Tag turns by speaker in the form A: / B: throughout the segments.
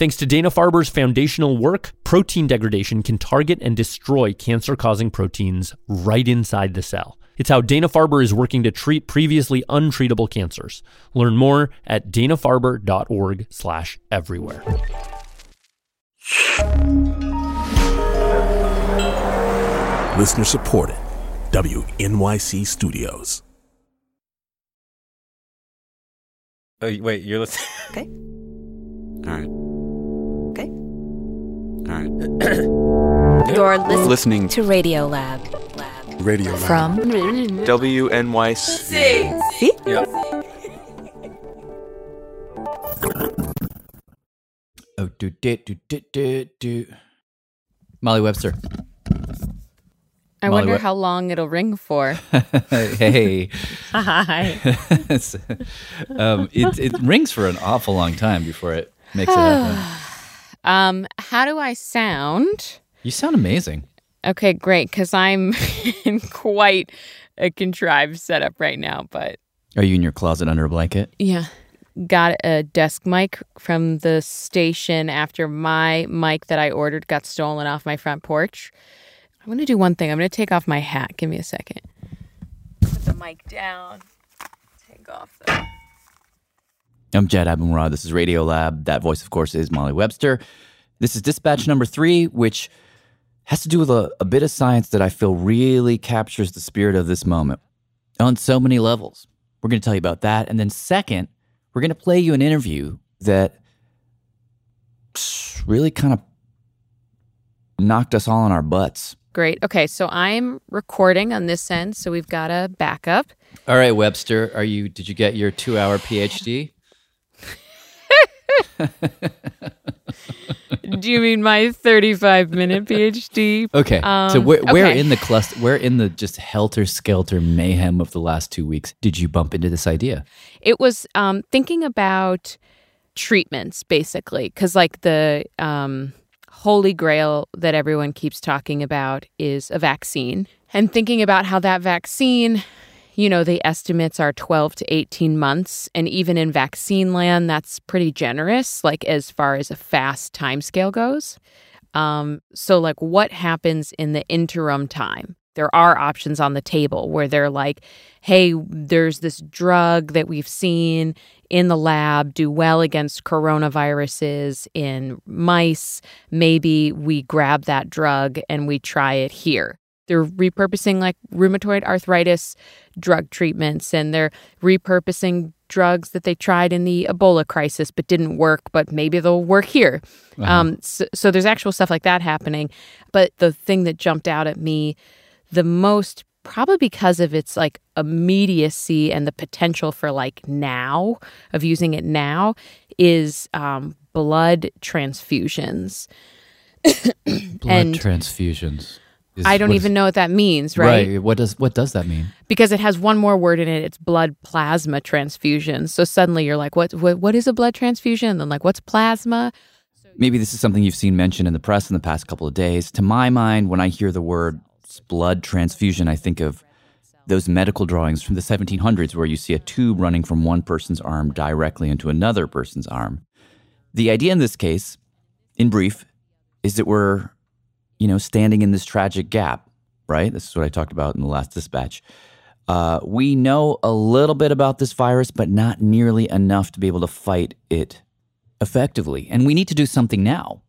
A: Thanks to Dana Farber's foundational work, protein degradation can target and destroy cancer causing proteins right inside the cell. It's how Dana Farber is working to treat previously untreatable cancers. Learn more at danafarber.org/slash everywhere.
B: Listener supported. WNYC Studios.
C: Oh, wait, you're listening.
D: Okay.
C: All right.
D: Okay.
C: All right.
D: You're lis-
C: Listening
D: to Radio Lab.
E: Radio Lab.
D: From
C: WNYC.
D: See?
C: Yep.
F: Oh, do, do, do, do, do, do. Molly Webster.
G: I
F: Molly,
G: wonder
F: what-
G: how long it'll ring for.
F: hey.
G: Hi.
F: Um, it, it rings for an awful long time before it makes it happen.
G: Um, how do I sound?
F: You sound amazing.
G: Okay, great, because I'm in quite a contrived setup right now, but
F: Are you in your closet under a blanket?
G: yeah. Got a desk mic from the station after my mic that I ordered got stolen off my front porch. I'm going to do one thing. I'm going to take off my hat. Give me a second. Put the mic down. Take off the.
F: I'm Jad Abumrad. This is Radio Lab. That voice, of course, is Molly Webster. This is dispatch number three, which has to do with a, a bit of science that I feel really captures the spirit of this moment on so many levels. We're going to tell you about that. And then, second, we're going to play you an interview that really kind of knocked us all on our butts.
G: Great. Okay, so I'm recording on this end, so we've got a backup.
F: All right, Webster, are you? Did you get your two-hour PhD?
G: Do you mean my 35 minute PhD?
F: Okay. so
G: Um,
F: where, where
G: okay.
F: in the cluster, where in the just helter skelter mayhem of the last two weeks did you bump into this idea?
G: It was um, thinking about treatments, basically, because like the um, holy grail that everyone keeps talking about is a vaccine, and thinking about how that vaccine. You know, the estimates are 12 to 18 months. And even in vaccine land, that's pretty generous, like as far as a fast timescale goes. Um, so, like, what happens in the interim time? There are options on the table where they're like, hey, there's this drug that we've seen in the lab do well against coronaviruses in mice. Maybe we grab that drug and we try it here. They're repurposing like rheumatoid arthritis drug treatments and they're repurposing drugs that they tried in the Ebola crisis but didn't work, but maybe they'll work here. Um, so, so there's actual stuff like that happening. But the thing that jumped out at me the most, probably because of its like immediacy and the potential for like now, of using it now, is um, blood transfusions.
F: Blood
G: And
F: transfusions. Is-
G: I don't
F: what is-
G: even know what that means, right?
F: What does what does that mean?
G: Because it has one more word in it. It's blood plasma transfusion. So suddenly you're like, what? What, what is a blood transfusion? And then like, what's plasma?
F: Maybe this is something you've seen mentioned in the press in the past couple of days. To my mind, when I hear the word blood transfusion, I think of those medical drawings from the 1700s where you see a tube running from one person's arm directly into another person's arm. The idea in this case, in brief, is that we're, you know, standing in this tragic gap, right? This is what I talked about in the last dispatch. Uh, we know a little bit about this virus, but not nearly enough to be able to fight it effectively. And we need to do something now.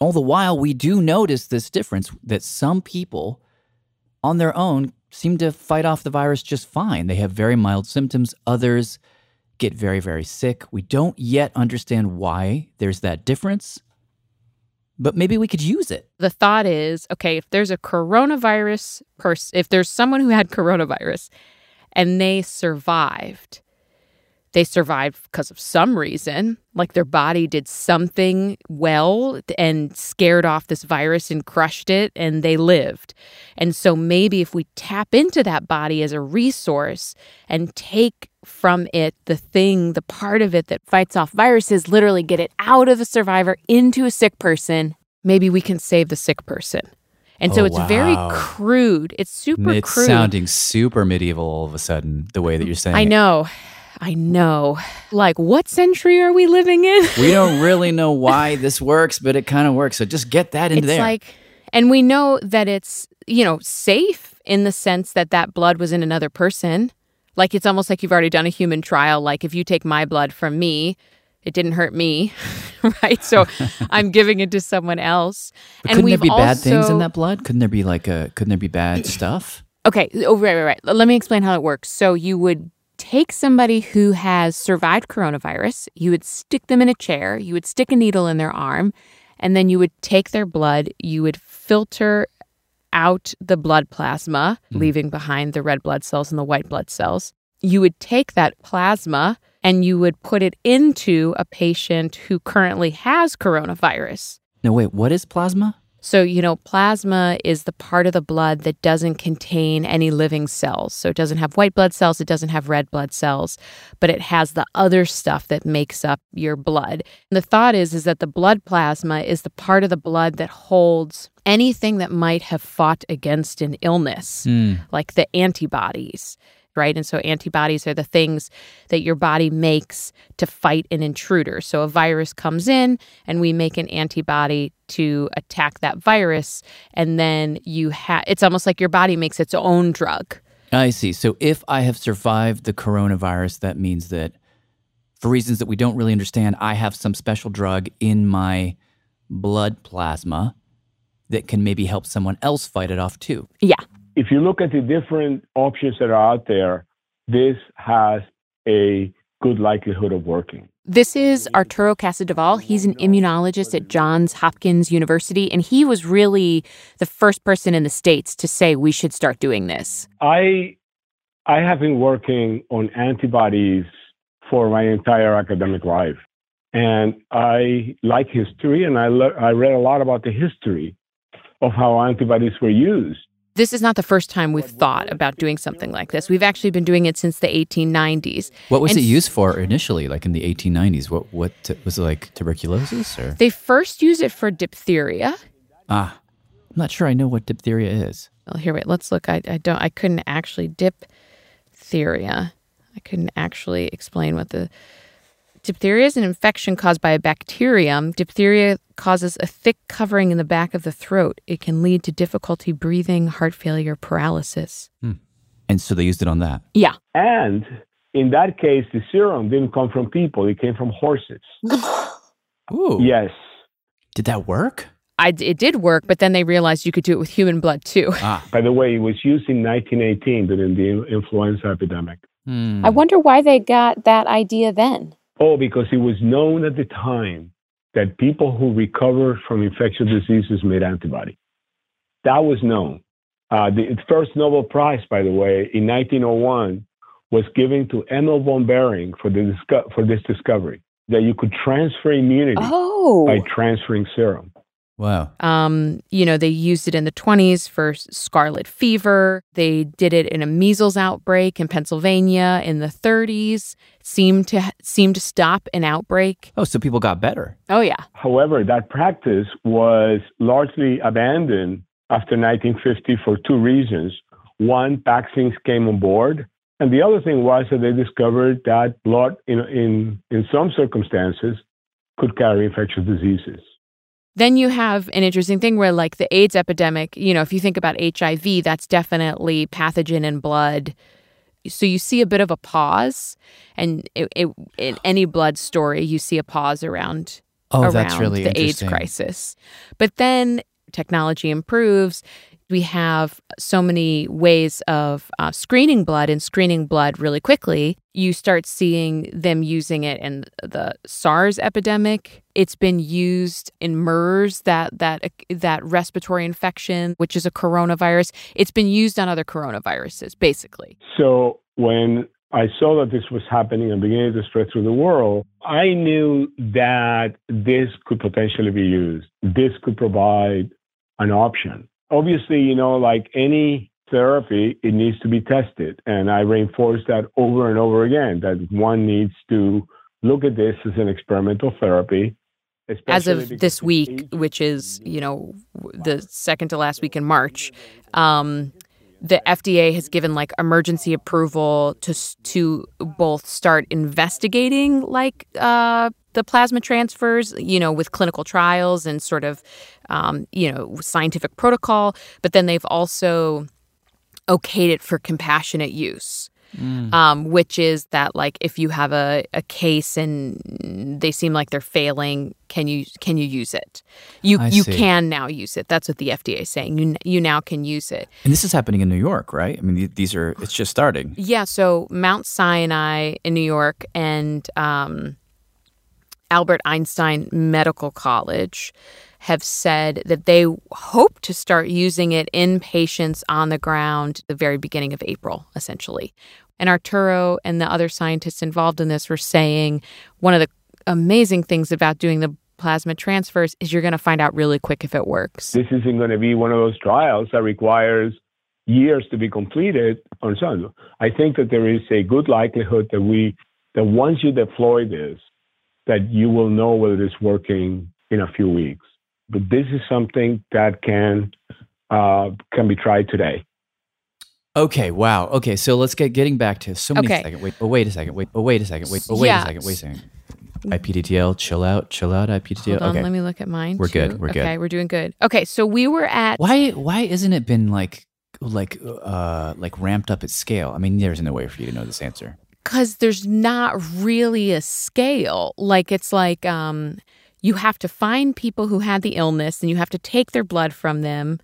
F: All the while, we do notice this difference that some people on their own seem to fight off the virus just fine. They have very mild symptoms, others get very, very sick. We don't yet understand why there's that difference, but maybe we could use it.
G: The thought is, okay, if there's a coronavirus person, if there's someone who had coronavirus and they survived, they survived because of some reason, like their body did something well and scared off this virus and crushed it, and they lived. And so maybe if we tap into that body as a resource and take from it the thing, the part of it that fights off viruses, literally get it out of a survivor into a sick person, maybe we can save the sick person. And so
F: Oh,
G: it's very crude. It's super
F: it's
G: crude.
F: sounding super medieval all of a sudden, the way that you're saying
G: I
F: it.
G: know. I know. Like, what century are we living in?
F: We don't really know why this works, but it kind of works. So just get that in
G: it's
F: there.
G: like, and we know that it's, you know, safe in the sense that that blood was in another person. Like, it's almost like you've already done a human trial. Like, if you take my blood from me, it didn't hurt me, right? So I'm giving it to someone else.
F: but couldn't there be bad things in that blood? Couldn't there be like a? Couldn't there be bad stuff?
G: Okay. Oh, right, right, right. Let me explain how it works. So you would take somebody who has survived coronavirus, you would stick them in a chair, you would stick a needle in their arm, and then you would take their blood, you would filter out the blood plasma, mm-hmm. leaving behind the red blood cells and the white blood cells. You would take that plasma and you would put it into a patient who currently has coronavirus.
F: No, wait. What is plasma?
G: So, you know, plasma is the part of the blood that doesn't contain any living cells. So, it doesn't have white blood cells, it doesn't have red blood cells, but it has the other stuff that makes up your blood. And the thought is is that the blood plasma is the part of the blood that holds anything that might have fought against an illness, hmm. like the antibodies. Right. And so antibodies are the things that your body makes to fight an intruder. So a virus comes in and we make an antibody to attack that virus. And then you have, it's almost like your body makes its own drug.
F: I see. So if I have survived the coronavirus, that means that for reasons that we don't really understand, I have some special drug in my blood plasma that can maybe help someone else fight it off too.
G: Yeah.
E: If you look at the different options that are out there, this has a good likelihood of working.
G: This is Arturo Casadevall. He's an immunologist at Johns Hopkins University, and he was really the first person in the States to say we should start doing this.
E: I I have been working on antibodies for my entire academic life, and I like history, and I le- I read a lot about the history of how antibodies were used.
G: This is not the first time we've thought about doing something like this. We've actually been doing it since the 1890s.
F: What was
G: And
F: it used for initially, like in the 1890s? What what t- was it like tuberculosis or?
G: They first used it for diphtheria.
F: Ah, I'm not sure I know what diphtheria is.
G: Well, here, wait, let's look. I, I don't, I couldn't actually diphtheria. I couldn't actually explain what the diphtheria is an infection caused by a bacterium. Diphtheria causes a thick covering in the back of the throat. It can lead to difficulty breathing, heart failure, paralysis.
F: And so they used it on that.
G: Yeah.
E: And in that case, the serum didn't come from people; it came from horses.
F: Ooh.
E: Yes.
F: Did that work?
G: I, it did work, but then they realized you could do it with human blood too.
F: Ah.
E: By the way, it was used in 1918 during the influenza epidemic.
F: Hmm.
D: I wonder why they got that idea then.
E: Oh, because it was known at the time that people who recovered from infectious diseases made antibody. That was known. Uh, the first Nobel Prize, by the way, in 1901, was given to Emil von Behring for, the disco- for this discovery that you could transfer immunity
D: Oh.
E: by transferring serum.
F: Wow.
G: Um, you know, they used it in the 20s for scarlet fever. They did it in a measles outbreak in Pennsylvania in the 30s. Seemed to seemed to stop an outbreak.
F: Oh, so people got better.
G: Oh yeah.
E: However, that practice was largely abandoned after 1950 for two reasons. One, vaccines came on board, and the other thing was that they discovered that blood, in, in, in some circumstances, could carry infectious diseases.
G: Then you have an interesting thing where like the AIDS epidemic, you know, if you think about HIV, that's definitely pathogen in blood. So you see a bit of a pause and it, it, in any blood story you see a pause around
F: Oh,
G: around
F: that's really
G: the AIDS crisis. But then technology improves. We have so many ways of uh, screening blood and screening blood really quickly. You start seeing them using it in the SARS epidemic. It's been used in MERS, that that that respiratory infection, which is a coronavirus. It's been used on other coronaviruses, basically.
E: So when I saw that this was happening and beginning to spread through the world, I knew that this could potentially be used. This could provide an option. Obviously, you know, like any therapy, it needs to be tested. And I reinforce that over and over again that one needs to look at this as an experimental therapy.
G: As of this week, which is, you know, the second to last week in March, um, the FDA has given like emergency approval to to both start investigating like uh, the plasma transfers, you know, with clinical trials and sort of, um, you know, scientific protocol. But then they've also okayed it for compassionate use. Mm. Um, which is that like if you have a, a case and they seem like they're failing, can you can you use it? You
F: I
G: you
F: see.
G: can now use it. That's what the FDA is saying. You you now can use it.
F: And this is happening in New York, right? I mean, these are, it's just starting.
G: Yeah. So Mount Sinai in New York and um, Albert Einstein Medical College have said that they hope to start using it in patients on the ground the very beginning of April, essentially. And Arturo and the other scientists involved in this were saying one of the amazing things about doing the plasma transfers is you're going to find out really quick if it works.
E: This isn't going to be one of those trials that requires years to be completed on. I think that there is a good likelihood that we that once you deploy this, that you will know whether it's working in a few weeks. But this is something that can uh, can be tried today.
F: Okay, wow. Okay, so let's get getting back to so many
G: Okay.
F: second. Wait, oh wait a second. Wait, oh wait a second. Wait, oh wait
G: Yeah.
F: a second. Wait a second. IPDTL, chill out, chill out. IPDTL.
G: Hold on,
F: okay.
G: let me look at mine.
F: We're good, we're good.
G: Okay, we're doing good. Okay, so we were at
F: why why isn't it been like like uh like ramped up at scale? I mean, there's no way for you to know this answer.
G: because there's not really a scale. Like it's like um, you have to find people who had the illness, and you have to take their blood from them,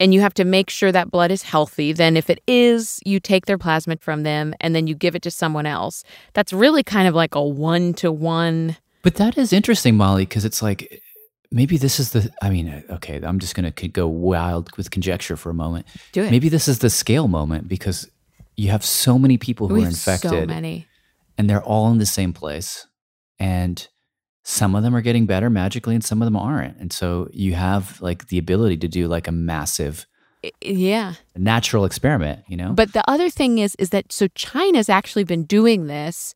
G: and you have to make sure that blood is healthy. Then, if it is, you take their plasma from them, and then you give it to someone else. That's really kind of like a one to one.
F: But that is interesting, Molly, because it's like maybe this is the. I mean, uh, okay, I'm just gonna go wild with conjecture for a moment.
G: Do it.
F: Maybe this is the scale moment because you have so many people who
G: We
F: are infected,
G: so many.
F: and they're all in the same place, and some of them are getting better magically, and some of them aren't. And so you have like the ability to do like a massive
G: Yeah.
F: natural experiment. You know,
G: But the other thing is, is that so China's actually been doing this.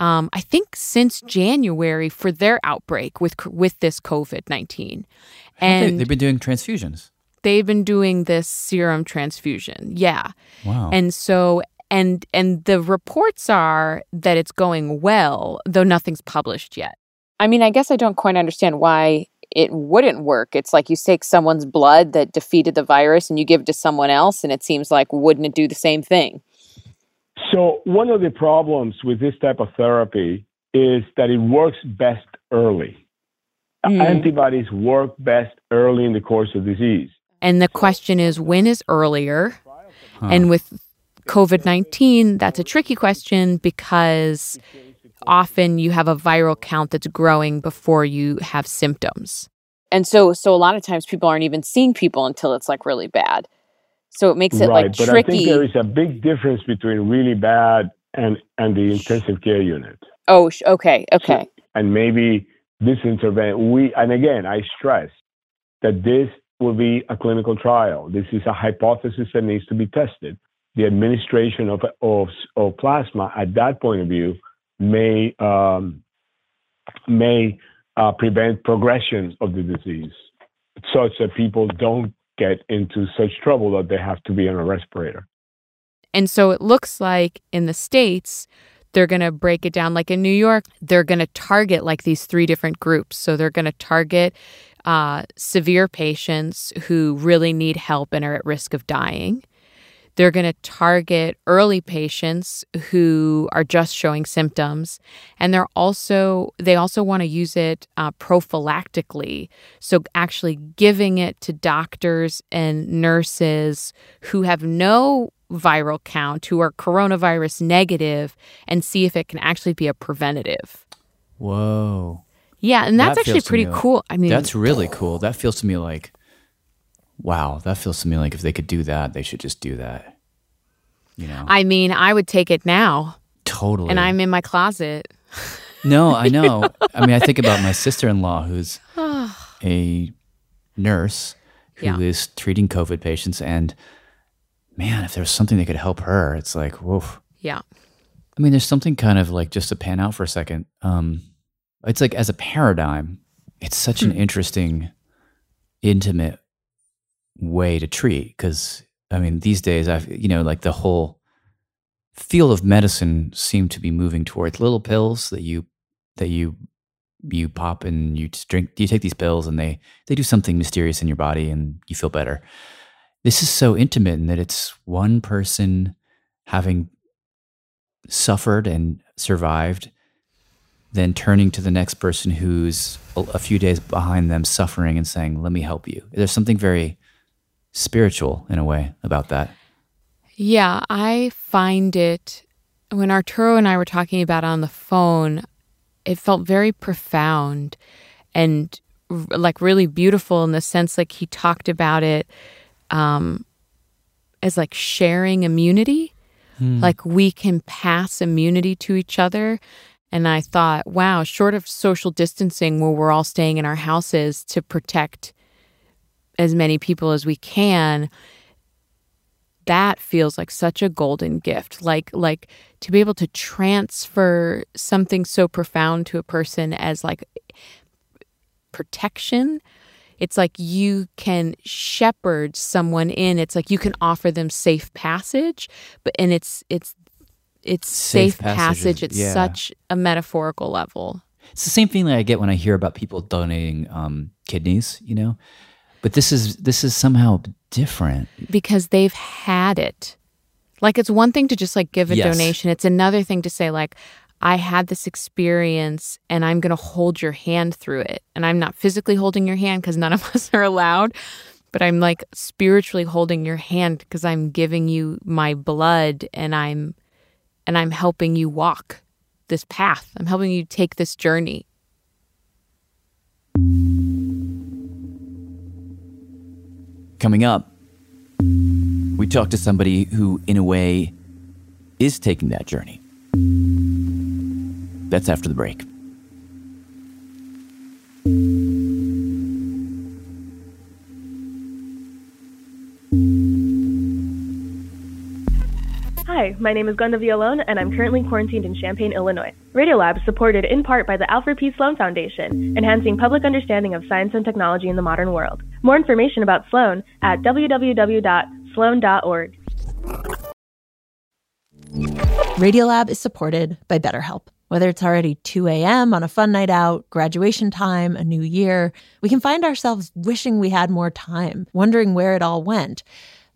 G: Um, I think since January for their outbreak with with this COVID nineteen,
F: They-
G: and
F: they've been doing transfusions.
G: they've been doing this serum transfusion. Yeah,
F: Wow.
G: and so and and the reports are that it's going well, though nothing's published yet.
D: I mean, I guess I don't quite understand why it wouldn't work. It's like you take someone's blood that defeated the virus and you give it to someone else, and it seems like wouldn't it do the same thing?
E: So one of the problems with this type of therapy is that it works best early.
D: Mm.
E: Antibodies work best early in the course of disease.
G: And the question is, when is earlier?
F: Huh.
G: And with COVID 19, that's a tricky question because often you have a viral count that's growing before you have symptoms.
D: And so, so a lot of times people aren't even seeing people until it's like really bad. So it makes it
E: right,
D: like
E: but I think there is a big difference between really bad and and the intensive care unit.
D: oh, sh- okay, okay.
E: and maybe this intervention we and again i stress that this will be a clinical trial this is a hypothesis that needs to be tested the administration of of, of plasma at that point of view may um, may uh, prevent progression of the disease such that people don't get into such trouble that they have to be on a respirator
G: And so it looks like in the States, they're going to break it down. Like in New York, they're going to target like these three different groups. So they're going to target uh, severe patients who really need help and are at risk of dying. They're going to target early patients who are just showing symptoms, and they're also they also want to use it uh, prophylactically. So actually giving it to doctors and nurses who have no viral count, who are coronavirus negative, and see if it can actually be a preventative.
F: Whoa.
G: Yeah, and that's
F: That
G: actually pretty
F: me like-
G: cool. I mean,
F: That's really cool. That feels to me like, wow, that feels to me like if they could do that, they should just do that. You know,
G: I mean, I would take it now,
F: totally.
G: and I'm in my closet.
F: No, I know. I mean, I think about my sister in law who's a nurse who is
G: Yeah.
F: treating COVID patients. And man, if there was something that could help her, it's like, whoa.
G: Yeah.
F: I mean, there's something kind of like just to pan out for a second. Um, it's like as a paradigm, it's such an interesting, intimate way to treat. Because I mean, these days, I've you know, like the whole field of medicine seemed to be moving towards little pills that you that you you pop and you just drink. You take these pills and they they do something mysterious in your body and you feel better. This is so intimate in that it's one person having suffered and survived, then turning to the next person who's a few days behind them suffering and saying, Let me help you. There's something very spiritual in a way about that.
G: Yeah, I find it when Arturo and I were talking about it on the phone, it felt very profound and like really beautiful in the sense like he talked about it um as like sharing immunity. Like we can pass immunity to each other. And I thought, wow, short of social distancing where we're all staying in our houses to protect as many people as we can, that feels like such a golden gift like like to be able to transfer something so profound to a person as like protection it's like you can shepherd someone in it's like you can offer them safe passage but and it's it's it's
F: Safe
G: safe,
F: passage
G: it's
F: yeah.
G: such a metaphorical level
F: It's the same feeling I get when I hear about people donating um, kidneys, you know. But this is this is somehow different.
G: because they've had it. Like it's one thing to just like give a
F: Yes.
G: donation. It's another thing to say like I had this experience and I'm going to hold your hand through it. And I'm not physically holding your hand cuz none of us are allowed, but I'm like spiritually holding your hand because I'm giving you my blood and I'm and I'm helping you walk this path. I'm helping you take this journey.
F: Coming up, we talk to somebody who, in a way, is taking that journey. That's after the break.
H: My name is Glenda Vialone, and I'm currently quarantined in Champaign, Illinois. Radiolab is supported in part by the Alfred P. Sloan Foundation, enhancing public understanding of science and technology in the modern world. More information about Sloan at www.sloan.org.
I: Radiolab is supported by BetterHelp. Whether it's already 2 a.m. on a fun night out, graduation time, a new year, we can find ourselves wishing we had more time, wondering where it all went.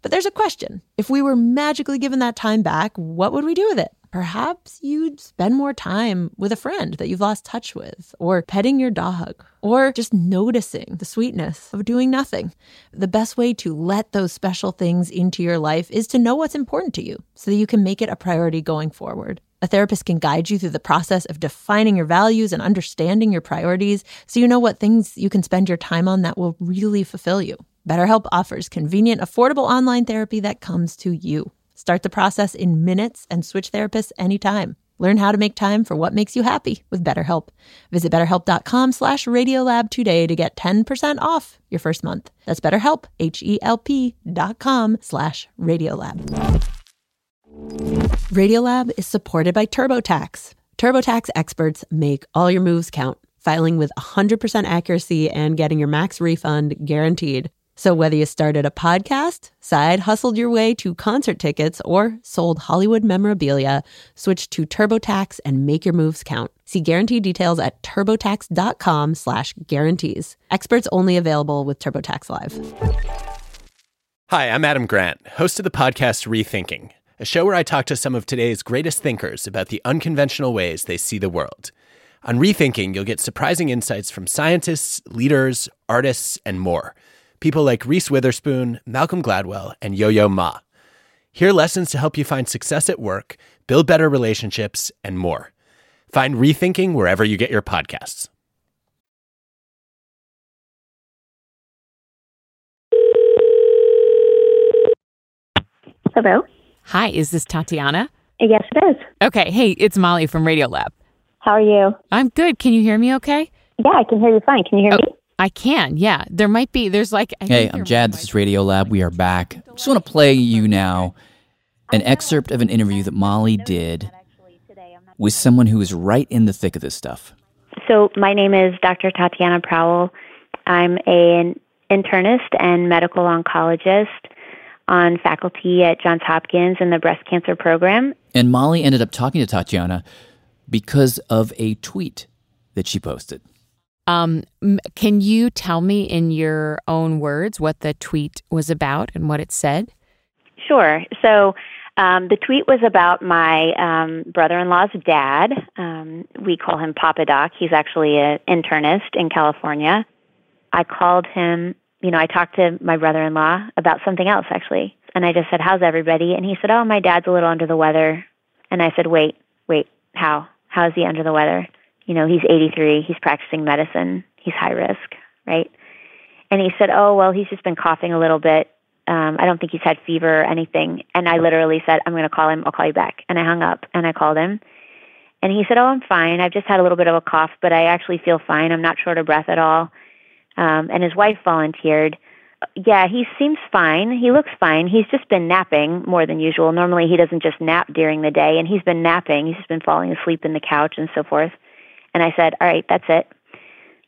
I: But there's a question. If we were magically given that time back, what would we do with it? Perhaps you'd spend more time with a friend that you've lost touch with, or petting your dog, or just noticing the sweetness of doing nothing. The best way to let those special things into your life is to know what's important to you so that you can make it a priority going forward. A therapist can guide you through the process of defining your values and understanding your priorities so you know what things you can spend your time on that will really fulfill you. BetterHelp offers convenient, affordable online therapy that comes to you. Start the process in minutes and switch therapists anytime. Learn how to make time for what makes you happy with BetterHelp. Visit betterhelp.com slash radiolab today to get 10% off your first month. That's betterhelp, H-E-L-P dot com slash radiolab. Radiolab is supported by TurboTax. TurboTax experts make all your moves count, filing with 100% accuracy and getting your max refund guaranteed. So whether you started a podcast, side hustled your way to concert tickets, or sold Hollywood memorabilia, switch to TurboTax and make your moves count. See guarantee details at turbotax.com slash guarantees. Experts only available with TurboTax Live.
J: Hi, I'm Adam Grant, host of the podcast Rethinking, a show where I talk to some of today's greatest thinkers about the unconventional ways they see the world. On Rethinking, you'll get surprising insights from scientists, leaders, artists, and more. People like Reese Witherspoon, Malcolm Gladwell, and Yo Yo Ma. Hear lessons to help you find success at work, build better relationships, and more. Find Rethinking wherever you get your podcasts.
H: Hello?
G: Hi, is this Tatiana?
K: Yes, it is.
G: Okay, hey, it's Molly from Radiolab.
K: How are you?
G: I'm good. Can you hear me okay?
K: Yeah, I can hear you fine. Can you hear
G: Oh,
K: me?
G: I can, yeah. There might be, there's like. I
F: Hey,
G: think
F: I'm Jad. This is Radio Lab. We are back. Just want to play you now an excerpt of an interview that Molly did with someone who is right in the thick of this stuff.
K: So, my name is Dr. Tatiana Prowell. I'm an internist and medical oncologist on faculty at Johns Hopkins in the breast cancer program.
F: And Molly ended up talking to Tatiana because of a tweet that she posted.
G: Um, can you tell me in your own words what the tweet was about and what it said?
K: Sure. So, um, the tweet was about my um, brother in law's dad. Um, we call him Papa Doc. He's actually an internist in California. I called him, you know, I talked to my brother in law about something else, actually. And I just said, How's everybody? And he said, Oh, my dad's a little under the weather. And I said, Wait, wait, how? How is he under the weather? You know, he's 83, he's practicing medicine, he's high risk, right? And he said, Oh, well, he's just been coughing a little bit. Um, I don't think he's had fever or anything. And I literally said, I'm going to call him. I'll call you back. And I hung up and I called him. And he said, Oh, I'm fine. I've just had a little bit of a cough, but I actually feel fine. I'm not short of breath at all. Um, and his wife volunteered. Yeah, he seems fine. He looks fine. He's just been napping more than usual. Normally, he doesn't just nap during the day, and he's been napping. He's just been falling asleep in the couch and so forth. And I said, All right, that's it.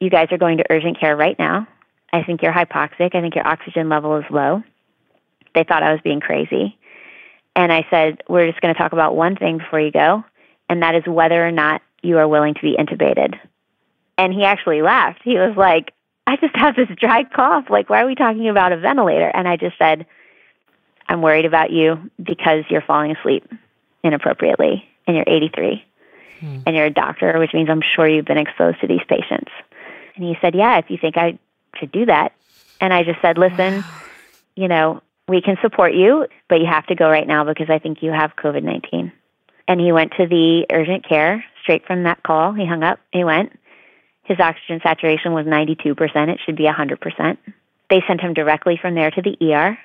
K: You guys are going to urgent care right now. I think you're hypoxic. I think your oxygen level is low. They thought I was being crazy. And I said, We're just going to talk about one thing before you go, and that is whether or not you are willing to be intubated. And he actually laughed. He was like, I just have this dry cough. Like, why are we talking about a ventilator? And I just said, I'm worried about you because you're falling asleep inappropriately and you're 83 and you're a doctor, which means I'm sure you've been exposed to these patients. And he said, Yeah, if you think I should do that. And I just said, Listen, you know, we can support you, but you have to go right now because I think you have COVID 19. And he went to the urgent care straight from that call. He hung up, he went. His oxygen saturation was 92%. It should be 100%. They sent him directly from there to the ER.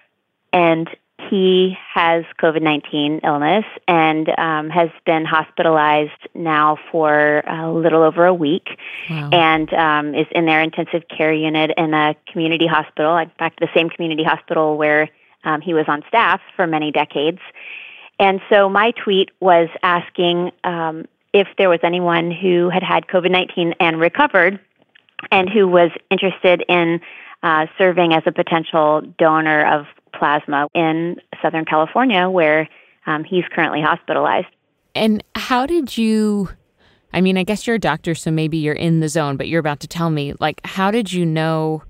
K: And he has COVID 19 illness and um, has been hospitalized now for a little over a week and um, is in their intensive care unit in a community hospital. In fact, the same community hospital where um, he was on staff for many decades. And so my tweet was asking um, if there was anyone who had had COVID 19 and recovered and who was interested in uh, serving as a potential donor of plasma in Southern California, where um, he's currently hospitalized.
G: And how did you? I mean, I guess you're a doctor, so maybe you're in the zone, but you're about to tell me, like, how did you know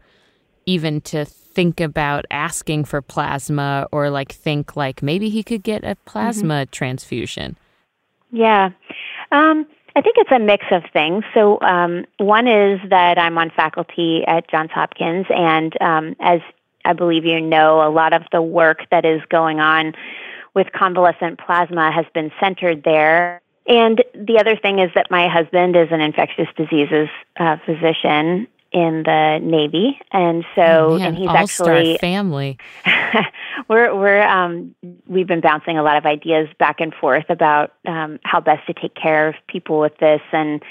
G: even to think about asking for plasma or like think like maybe he could get a plasma transfusion?
K: Yeah. Um, I think it's a mix of things. So, um, one is that I'm on faculty at Johns Hopkins, and um, as I believe you know, a lot of the work that is going on with convalescent plasma has been centered there. And the other thing is that my husband is an infectious diseases uh, physician in the Navy, and so
G: Oh, man,
K: and he's actually
G: family.
K: we're we're um, we've been bouncing a lot of ideas back and forth about um, how best to take care of people with this, and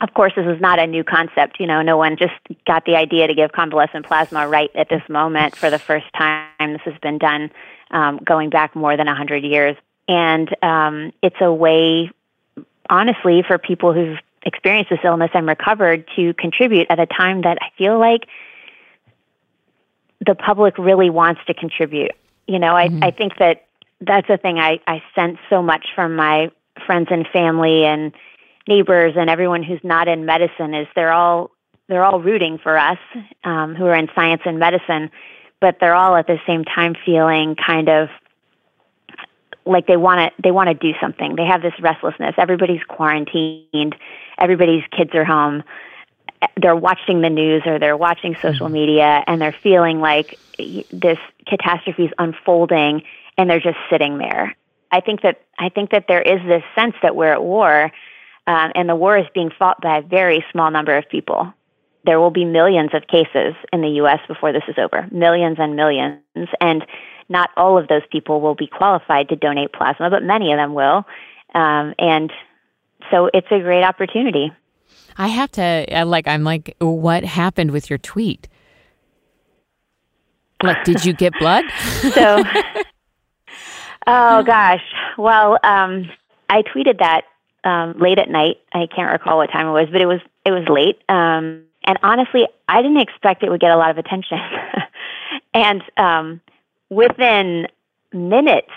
K: of course, this is not a new concept. You know, no one just got the idea to give convalescent plasma right at this moment for the first time. This has been done um, going back more than a hundred years, and um, it's a way, honestly, for people who've experienced this illness and recovered to contribute at a time that I feel like the public really wants to contribute. You know, I, I think that that's a thing I, I sense so much from my friends and family and neighbors and everyone who's not in medicine is they're all they're all rooting for us um, who are in science and medicine, but they're all at the same time feeling kind of like they want to they want to do something. They have this restlessness. Everybody's quarantined. Everybody's kids are home. They're watching the news or they're watching social media and they're feeling like this catastrophe is unfolding and they're just sitting there. I think that I think that there is this sense that we're at war, um, and the war is being fought by a very small number of people. There will be millions of cases in the U.S. before this is over, millions and millions, and not all of those people will be qualified to donate plasma, but many of them will. Um, and so it's a great opportunity.
G: I have to, like, I'm like, what happened with your tweet? Like, did you get blood?
K: so, oh gosh. Well, um, I tweeted that um, late at night. I can't recall what time it was, but it was it was late. Um, and honestly, I didn't expect it would get a lot of attention. and um, within minutes,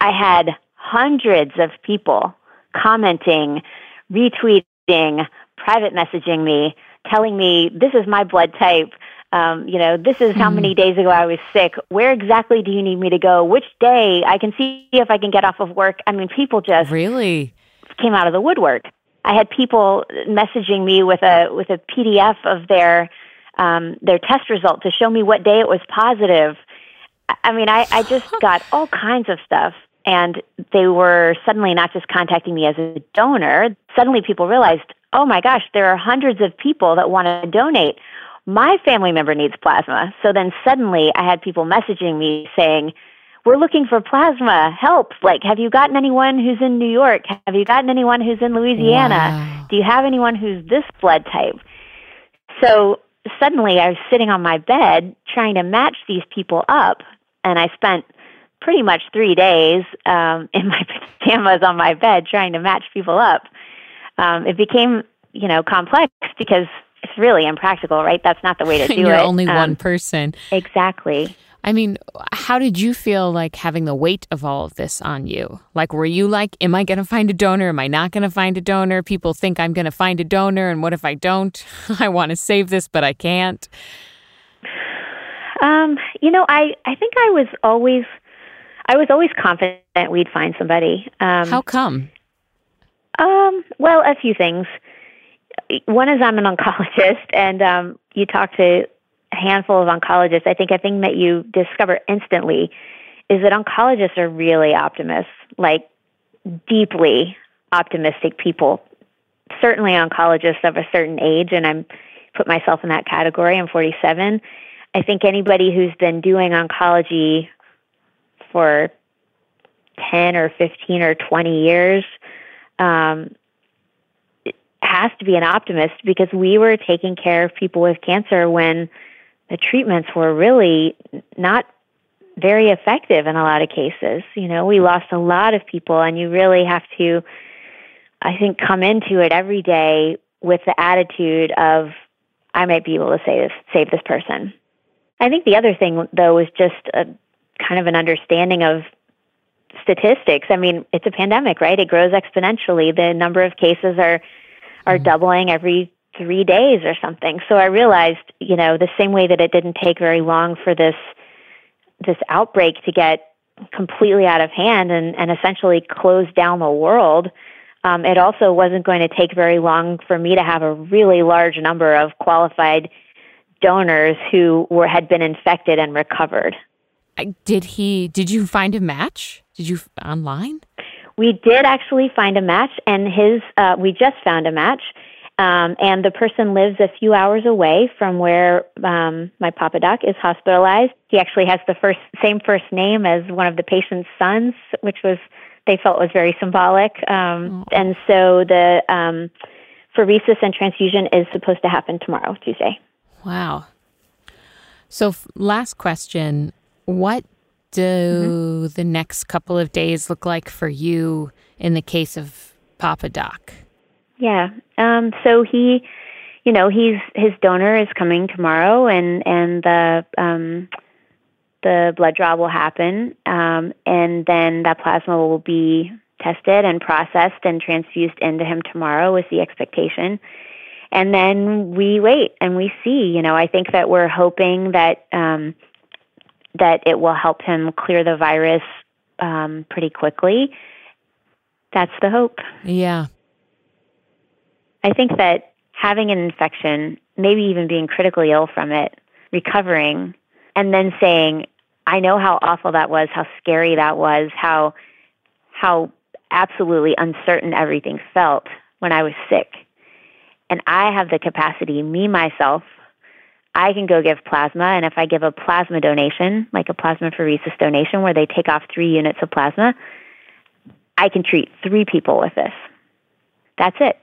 K: I had hundreds of people commenting, retweeting, private messaging me, telling me this is my blood type. Um, you know, this is how hmm. many days ago I was sick. Where exactly do you need me to go? Which day? I can see if I can get off of work. I mean, people just
G: really
K: came out of the woodwork. I had people messaging me with a with a PDF of their um, their test result to show me what day it was positive. I mean, I, I just got all kinds of stuff, and they were suddenly not just contacting me as a donor. Suddenly, people realized, oh my gosh, there are hundreds of people that want to donate. My family member needs plasma. So then suddenly, I had people messaging me saying, we're looking for plasma help. Like have you gotten anyone who's in new york? Have you gotten anyone who's in louisiana? Wow. do you have anyone who's this blood type? So suddenly i was sitting on my bed trying to match these people up and i spent pretty much three days um, in my pajamas on my bed trying to match people up. Um, it became you know complex because it's really impractical right? That's not the way to do
G: You're
K: it.
G: you're only um, one person.
K: Exactly
G: I mean, how did you feel like having the weight of all of this on you? Like, were you like, am I going to find a donor? Am I not going to find a donor? People think I'm going to find a donor, and what if I don't? I want to save this, but I can't.
K: Um, you know, I I think I was always I was always confident we'd find somebody. Um,
G: how come?
K: Um, well, a few things. One is I'm an oncologist, and um, you talk to handful of oncologists, I think a thing that you discover instantly is that oncologists are really optimists, like deeply optimistic people. Certainly oncologists of a certain age, and I'm put myself in that category. I'm 47. I think anybody who's been doing oncology for 10 or 15 or 20 years um, has to be an optimist because we were taking care of people with cancer when the treatments were really not very effective in a lot of cases. You know, we lost a lot of people, and you really have to, I think, come into it every day with the attitude of, I might be able to save save this person. I think the other thing, though, is just a kind of an understanding of statistics. I mean, it's a pandemic, right? It grows exponentially. The number of cases are are mm-hmm. doubling every three days or something. So I realized, you know, the same way that it didn't take very long for this this outbreak to get completely out of hand and, and essentially close down the world, um, it also wasn't going to take very long for me to have a really large number of qualified donors who were had been infected and recovered.
G: Did he? Did you find a match? Did you online?
K: We did actually find a match, and his. Uh, we just found a match um, and the person lives a few hours away from where um, my Papa Doc is hospitalized. He actually has the first same first name as one of the patient's sons, which was they felt was very symbolic. Um, and so the um, pheresis and transfusion is supposed to happen tomorrow, Tuesday.
G: Wow. So, f- last question: What do mm-hmm. the next couple of days look like for you in the case of Papa Doc?
K: Yeah. Um, so he, you know, he's his donor is coming tomorrow, and and the um, the blood draw will happen, um, and then that plasma will be tested and processed and transfused into him tomorrow. Is the expectation. And then we wait and we see. You know, I think that we're hoping that um, that it will help him clear the virus um, pretty quickly. That's the hope.
G: Yeah.
K: I think that having an infection, maybe even being critically ill from it, recovering, and then saying, I know how awful that was, how scary that was, how how absolutely uncertain everything felt when I was sick. And I have the capacity, me myself, I can go give plasma, and if I give a plasma donation, like a plasma plasmapheresis donation, where they take off three units of plasma, I can treat three people with this. That's it.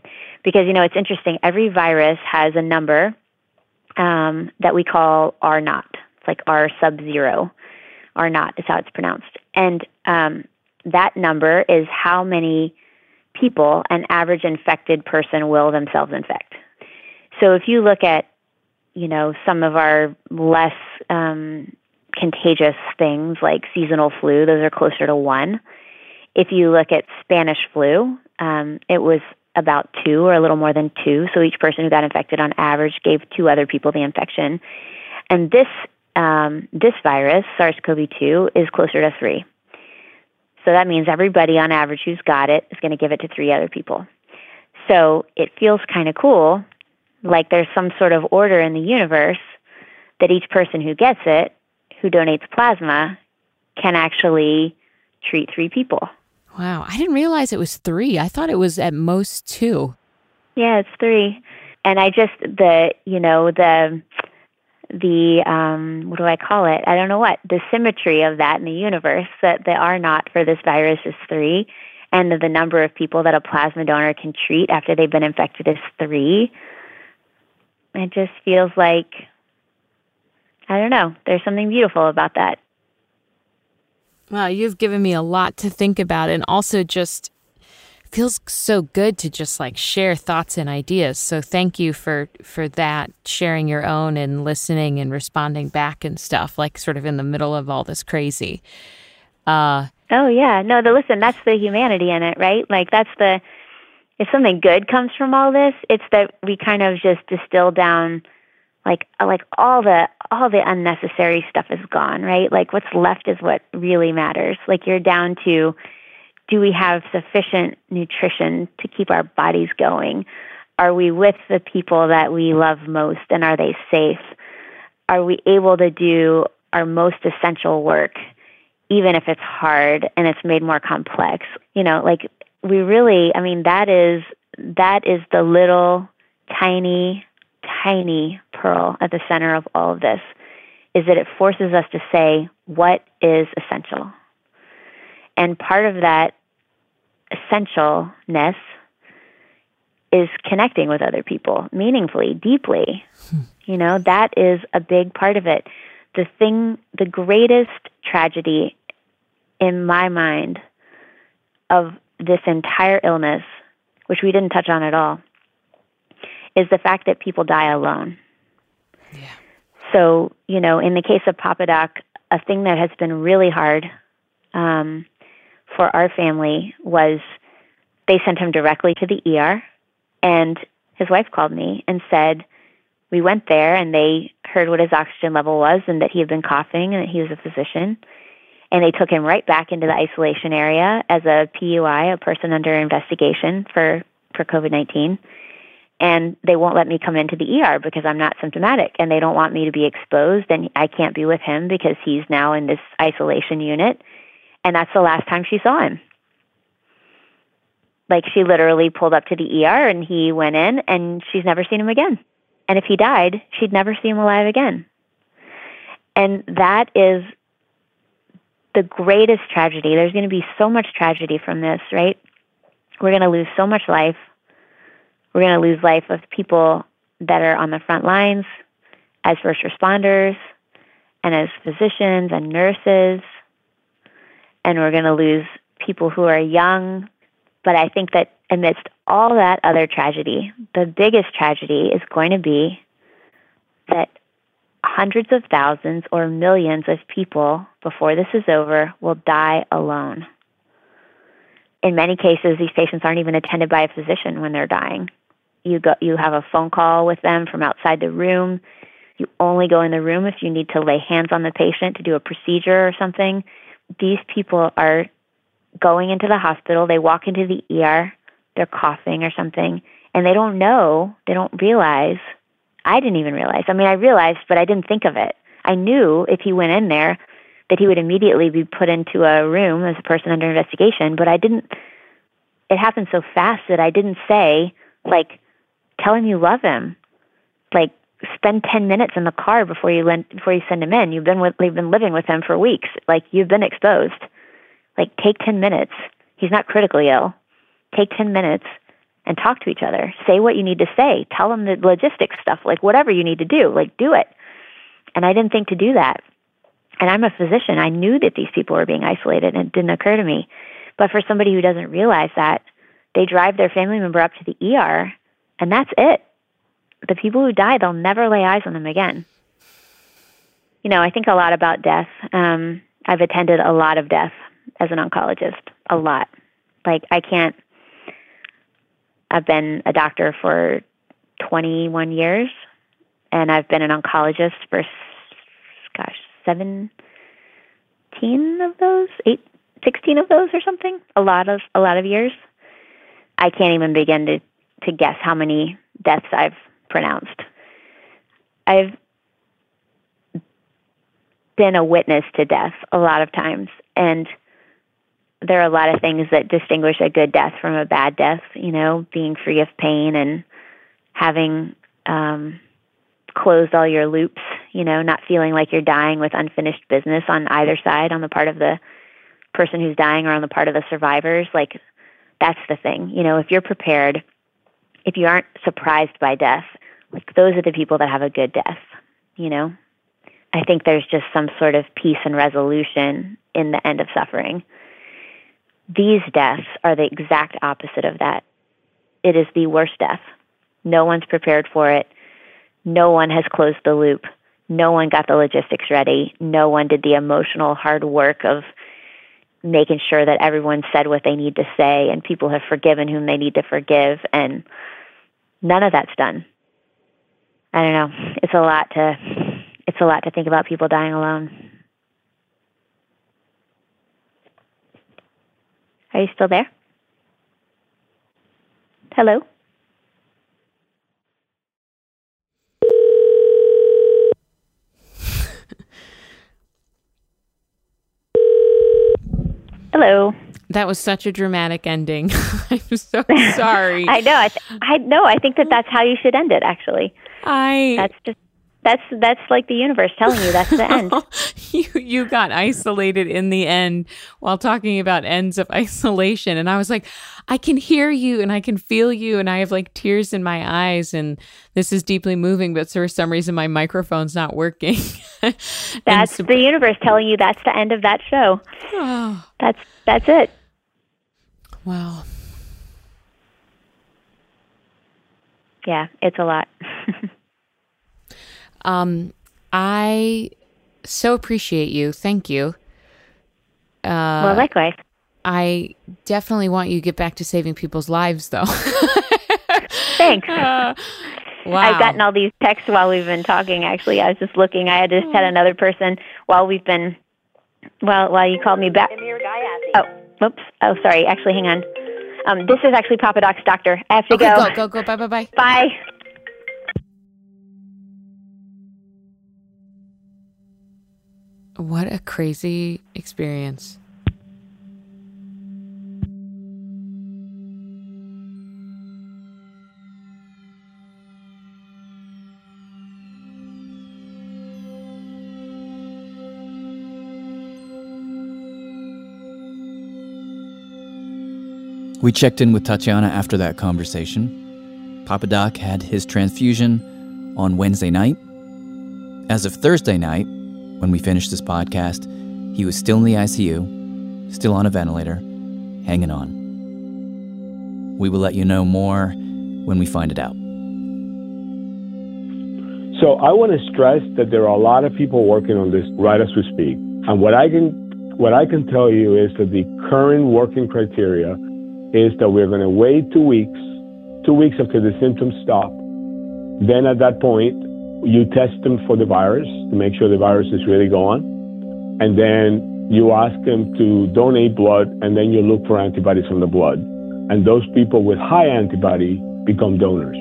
K: Because, you know, it's interesting. Every virus has a number um, that we call R naught. It's like R sub zero. R naught is how it's pronounced. And um, that number is how many people an average infected person will themselves infect. So if you look at, you know, some of our less um, contagious things like seasonal flu, those are closer to one. If you look at Spanish flu, um, it was about two or a little more than two. So each person who got infected on average gave two other people the infection. And this um, this virus, SARS-CoV-2, is closer to three. So that means everybody on average who's got it is going to give it to three other people. So it feels kind of cool, like there's some sort of order in the universe that each person who gets it, who donates plasma, can actually treat three people.
G: Wow, I didn't realize it was three. I thought it was at most two.
K: Yeah, it's three. And I just the you know the the um, what do I call it? I don't know what the symmetry of that in the universe that the R naught for this virus is three, and the number of people that a plasma donor can treat after they've been infected is three. It just feels like I don't know. There's something beautiful about that.
G: Wow, you've given me a lot to think about, and also just feels so good to just like share thoughts and ideas. So thank you for for that, sharing your own and listening and responding back and stuff, like sort of in the middle of all this crazy.
K: Uh, oh yeah, no, the listen, that's the humanity in it, right? Like that's the if something good comes from all this, it's that we kind of just distill down like like all the all the unnecessary stuff is gone, right? Like what's left is what really matters. Like you're down to do we have sufficient nutrition to keep our bodies going? Are we with the people that we love most and are they safe? Are we able to do our most essential work even if it's hard and it's made more complex? You know, like we really, I mean that is that is the little tiny tiny pearl at the center of all of this is that it forces us to say what is essential. And part of that essentialness is connecting with other people meaningfully, deeply. Hmm. You know, that is a big part of it. The thing, the greatest tragedy in my mind of this entire illness, which we didn't touch on at all, is the fact that people die alone. Yeah. So, you know, in the case of Papa Doc, a thing that has been really hard um, for our family was they sent him directly to the ER, and his wife called me and said, We went there, and they heard what his oxygen level was and that he had been coughing and that he was a physician. And they took him right back into the isolation area as a PUI, a person under investigation for, for COVID 19 and they won't let me come into the ER because I'm not symptomatic and they don't want me to be exposed and I can't be with him because he's now in this isolation unit and that's the last time she saw him. Like she literally pulled up to the ER and he went in and she's never seen him again. And if he died, she'd never see him alive again. And that is the greatest tragedy. There's going to be so much tragedy from this, right? We're going to lose so much life we're going to lose life of people that are on the front lines as first responders and as physicians and nurses. And we're going to lose people who are young. But I think that amidst all that other tragedy, the biggest tragedy is going to be that hundreds of thousands or millions of people before this is over will die alone. In many cases, these patients aren't even attended by a physician when they're dying. You go you have a phone call with them from outside the room. You only go in the room if you need to lay hands on the patient to do a procedure or something. These people are going into the hospital, they walk into the ER, they're coughing or something, and they don't know, they don't realize. I didn't even realize. I mean, I realized, but I didn't think of it. I knew if he went in there that he would immediately be put into a room as a person under investigation, but I didn't it happened so fast that I didn't say like tell him you love him. Like, spend 10 minutes in the car before you lend, before you send him in. You've been with, you've been living with him for weeks. Like you've been exposed. Like take 10 minutes. He's not critically ill. Take 10 minutes and talk to each other. Say what you need to say. Tell him the logistics stuff, like whatever you need to do, like do it. And I didn't think to do that. And I'm a physician. I knew that these people were being isolated and it didn't occur to me. But for somebody who doesn't realize that, they drive their family member up to the ER and that's it. The people who die, they'll never lay eyes on them again. You know, I think a lot about death. Um, I've attended a lot of death as an oncologist, a lot. Like, I can't, I've been a doctor for 21 years, and I've been an oncologist for, gosh, 17 of those, eight, 16 of those or something. A lot of, a lot of years. I can't even begin to, to guess how many deaths I've pronounced. I've been a witness to death a lot of times, and there are a lot of things that distinguish a good death from a bad death. You know, being free of pain and having um, closed all your loops. You know, not feeling like you're dying with unfinished business on either side, on the part of the person who's dying or on the part of the survivors. Like, that's the thing. You know, if you're prepared if you aren't surprised by death, like those are the people that have a good death, you know? I think there's just some sort of peace and resolution in the end of suffering. These deaths are the exact opposite of that. It is the worst death. No one's prepared for it. No one has closed the loop. No one got the logistics ready. No one did the emotional hard work of making sure that everyone said what they need to say and people have forgiven whom they need to forgive and none of that's done. I don't know. It's a lot to it's a lot to think about people dying alone. Are you still there? Hello? Hello.
G: That was such a dramatic ending. I'm so sorry.
K: I know. I, th- I know. I think that that's how you should end it. Actually,
G: I.
K: That's just that's that's like the universe telling you that's the end.
G: you you got isolated in the end while talking about ends of isolation, and I was like, I can hear you and I can feel you, and I have like tears in my eyes, and this is deeply moving. But for some reason, my microphone's not working.
K: that's so- the universe telling you that's the end of that show.
G: Oh.
K: That's that's it.
G: Wow.
K: Yeah, it's a lot.
G: Um, I so appreciate you. Thank you.
K: Uh, well, likewise.
G: I definitely want you to get back to saving people's lives, though.
K: Thanks.
G: Uh, wow.
K: I've gotten all these texts while we've been talking. Actually, I was just looking. I had just had another person while we've been, well, while you called me back. Oh, Oops. Oh, sorry. Actually, hang on. Um, this is actually Papa Doc's doctor. I have to
G: okay,
K: go.
G: Go, go, go. Bye, bye, bye.
K: Bye.
G: What a crazy experience.
F: We checked in with Tatiana after that conversation. Papa Doc had his transfusion on Wednesday night. As of Thursday night, when we finished this podcast, he was still in the ICU, still on a ventilator, hanging on. We will let you know more when we find it out.
E: So I want to stress that there are a lot of people working on this right as we speak. And what I can what I can tell you is that the current working criteria is that we're going to wait two weeks, two weeks after the symptoms stop. Then at that point, you test them for the virus to make sure the virus is really gone. And then you ask them to donate blood, and then you look for antibodies from the blood. And those people with high antibody become donors.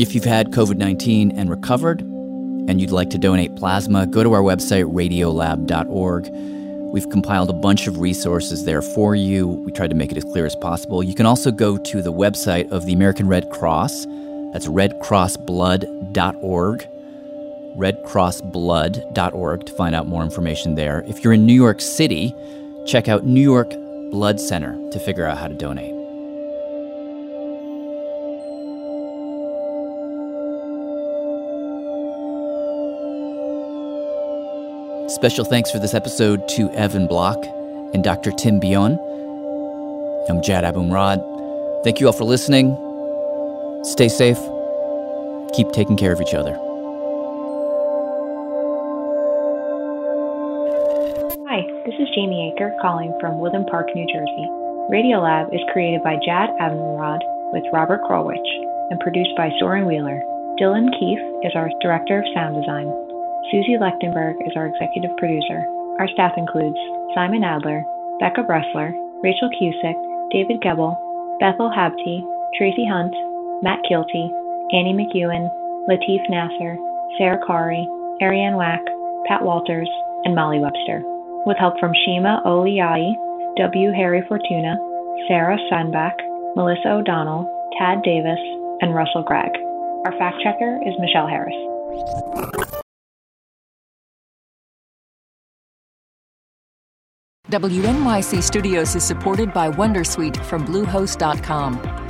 F: If you've had COVID 19 and recovered, and you'd like to donate plasma, go to our website, radiolab.org. We've compiled a bunch of resources there for you. We tried to make it as clear as possible. You can also go to the website of the American Red Cross. That's redcrossblood.org. Redcrossblood.org to find out more information there. If you're in New York City, check out New York Blood Center to figure out how to donate. Special thanks for this episode to Evan Block and Dr. Tim Bion. I'm Jad Abumrad. Thank you all for listening. Stay safe. Keep taking care of each other.
L: Hi, this is Jamie Aker calling from Woodland Park, New Jersey. Radiolab is created by Jad Abumrad with Robert Krulwich and produced by Soren Wheeler. Dylan Keefe is our Director of Sound Design. Suzie Lechtenberg is our executive producer. Our staff includes Simon Adler, Becca Bressler, Rachel Cusick, David Gebel, Bethel Habte, Tracie Hunt, Matt Kielty, Annie McEwen, Latif Nasser, Sarah Qari, Arianne Wack, Pat Walters, and Molly Webster, with help from Shima Oliaee, W. Harry Fortuna, Sarah Sandbach, Melissa O'Donnell, Tad Davis, and Russell Gragg. Our fact checker is Michelle Harris.
M: WNYC Studios is supported by Wondersuite from Bluehost.com.